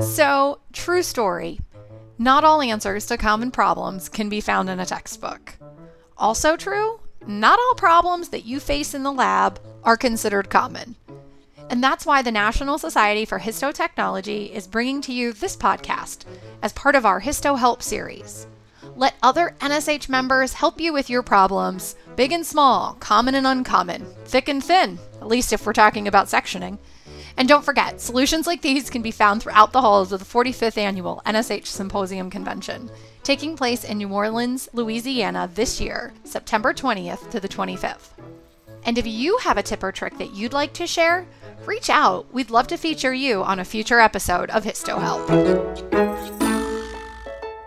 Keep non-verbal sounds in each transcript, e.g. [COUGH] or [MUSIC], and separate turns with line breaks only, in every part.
So, true story. Not all answers to common problems can be found in a textbook. Also true, not all problems that you face in the lab are considered common. And that's why the National Society for Histotechnology is bringing to you this podcast as part of our Histo Help series. Let other NSH members help you with your problems, big and small, common and uncommon, thick and thin, at least if we're talking about sectioning. And don't forget, solutions like these can be found throughout the halls of the 45th annual NSH Symposium Convention, taking place in New Orleans, Louisiana this year, September 20th to the 25th. And if you have a tip or trick that you'd like to share, reach out. We'd love to feature you on a future episode of Histo Help.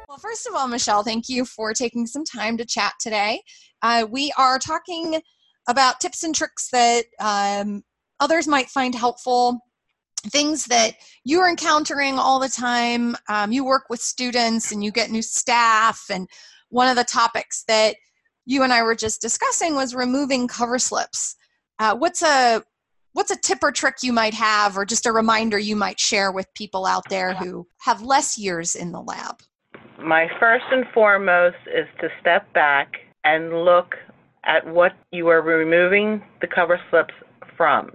Well, first of all, Michelle, thank you for taking some time to chat today. Uh, we are talking about tips and tricks that um, others might find helpful. Things that you're encountering all the time um, you work with students and you get new staff and one of the topics that you and i were just discussing was removing cover slips. Uh, what's a what's a tip or trick you might have or just a reminder you might share with people out there who have less years in the lab?
My first and foremost is to step back and look at what you are removing the cover slips from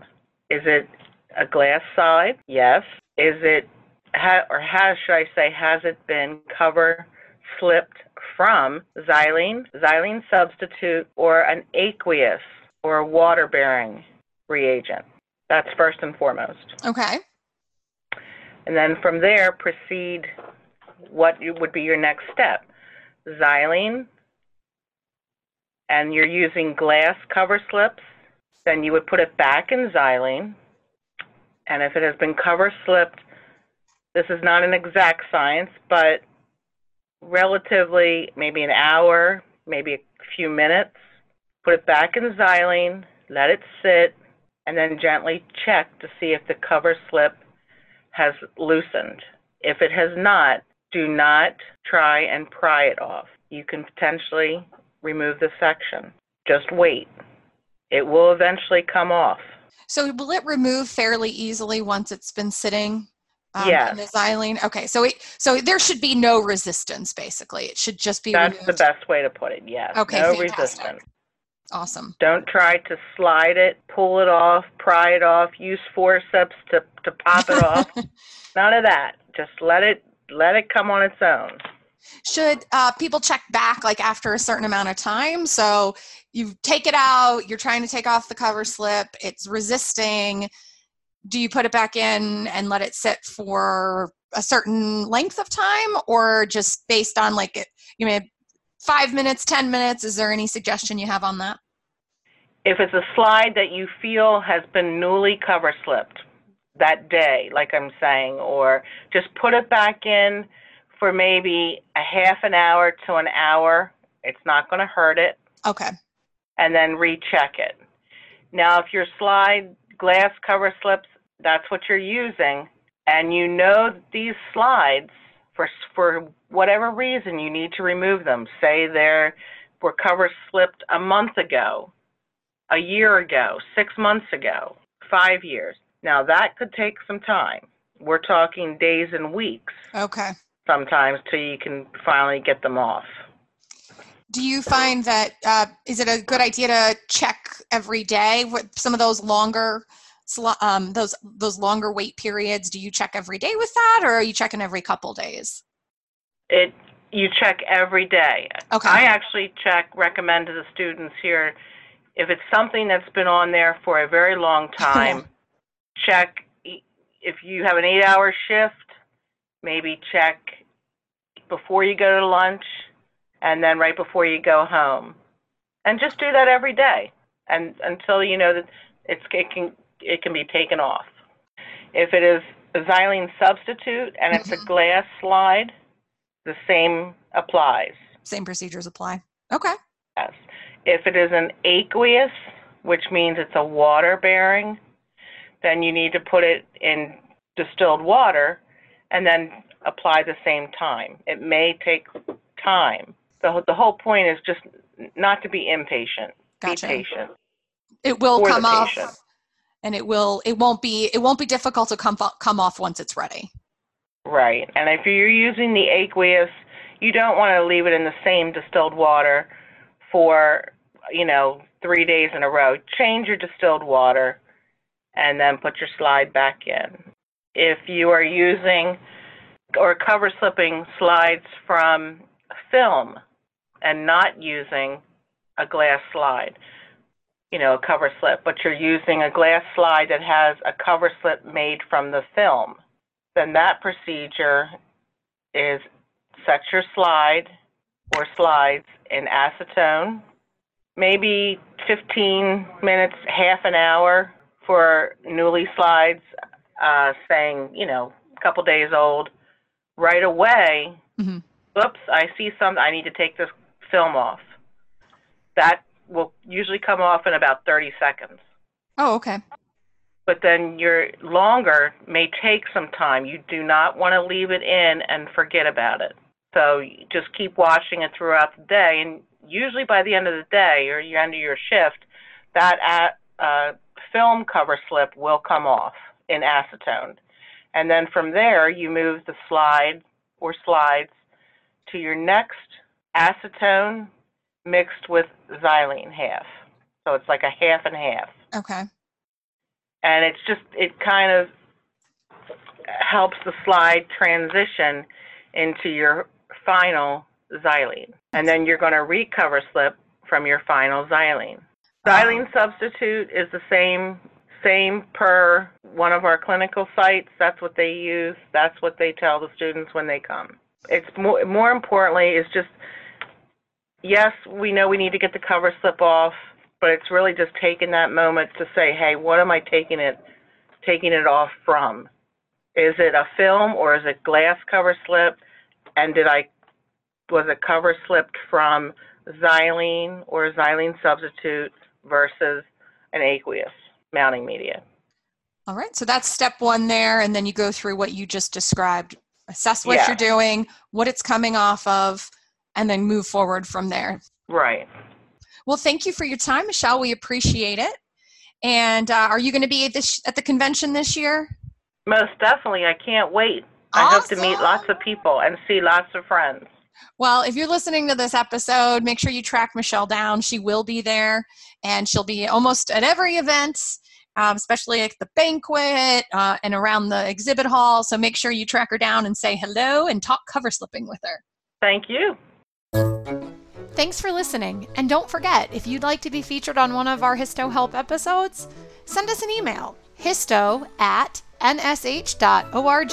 is it a glass side? Yes. Is it, or has, should I say, has it been cover slipped from xylene, xylene substitute, or an aqueous or a water bearing reagent? That's first and foremost.
Okay.
And then from there, proceed what would be your next step. Xylene, and you're using glass cover slips then you would put it back in xylene. And if it has been cover slipped, this is not an exact science, but relatively maybe an hour, maybe a few minutes, put it back in xylene, let it sit, and then gently check to see if the cover slip has loosened. If it has not, do not try and pry it off. You can potentially remove the section. Just wait it will eventually come off.
So will it remove fairly easily once it's been sitting um,
yes.
in the xylene? Okay, so it so there should be no resistance. Basically, it should just be.
That's
removed.
the best way to put it. Yes.
Okay.
No
fantastic.
resistance.
Awesome.
Don't try to slide it, pull it off, pry it off, use forceps to to pop it off. [LAUGHS] None of that. Just let it let it come on its own.
Should uh, people check back like after a certain amount of time? So you take it out, you're trying to take off the cover slip, it's resisting. Do you put it back in and let it sit for a certain length of time or just based on like it, you may five minutes, 10 minutes? Is there any suggestion you have on that?
If it's a slide that you feel has been newly cover slipped that day, like I'm saying, or just put it back in for maybe a half an hour to an hour. It's not going to hurt it.
Okay
and then recheck it. Now, if your slide glass cover slips, that's what you're using, and you know these slides for for whatever reason you need to remove them. Say they were cover slipped a month ago, a year ago, six months ago, five years. Now that could take some time. We're talking days and weeks.
Okay.
Sometimes till you can finally get them off.
Do you find that uh, is it a good idea to check every day with some of those longer um, those those longer wait periods? Do you check every day with that or are you checking every couple days?
It you check every day.
Okay.
I actually check recommend to the students here if it's something that's been on there for a very long [LAUGHS] time check if you have an eight hour shift maybe check before you go to lunch and then right before you go home. And just do that every day and until you know that it's, it can it can be taken off. If it is a xylene substitute and it's a mm-hmm. glass slide, the same applies.
Same procedures apply. Okay.
Yes. If it is an aqueous, which means it's a water bearing, then you need to put it in distilled water and then apply the same time. It may take time the the whole point is just not to be impatient.
Gotcha.
Be patient.
It will come off, and it will. It won't be. It won't be difficult to come come off once it's ready.
Right. And if you're using the aqueous, you don't want to leave it in the same distilled water for, you know, three days in a row. Change your distilled water and then put your slide back in. If you are using or cover slipping slides from film and not using a glass slide, you know, a cover slip, but you're using a glass slide that has a cover slip made from the film, then that procedure is set your slide or slides in acetone, maybe 15 minutes, half an hour for newly slides, uh, saying, you know, a couple days old. Right away,
hmm
oops, I see something, I need to take this film off. That will usually come off in about 30 seconds.
Oh, okay.
But then your longer may take some time. You do not want to leave it in and forget about it. So just keep washing it throughout the day, and usually by the end of the day or the end of your shift, that a- uh, film cover slip will come off in acetone. And then from there, you move the slide or slides to your next acetone mixed with xylene half. So it's like a half and half.
Okay.
And it's just, it kind of helps the slide transition into your final xylene. And then you're going to recover slip from your final xylene. Xylene substitute is the same same per one of our clinical sites. That's what they use. That's what they tell the students when they come. It's more more importantly it's just yes, we know we need to get the cover slip off, but it's really just taking that moment to say, "Hey, what am I taking it taking it off from? Is it a film or is it glass cover slip? And did I was it cover slipped from xylene or xylene substitute versus an aqueous mounting media.
All right. So that's step one there. And then you go through what you just described assess what
Yeah.
you're doing, what it's coming off of, and then move forward from there.
Right.
Well, thank you for your time, Michelle. We appreciate it. And uh, are you going to be at, this, at the convention this year?
Most definitely. I can't wait. I hope to meet lots of people and see lots of friends.
Well, if you're listening to this episode, make sure you track Michelle down. She will be there, and she'll be almost at every event, um, especially at the banquet uh, and around the exhibit hall. So make sure you track her down and say hello and talk cover slipping with her.
Thank you.
Thanks for listening. And don't forget, if you'd like to be featured on one of our Histo Help episodes, send us an email histo at nsh.org.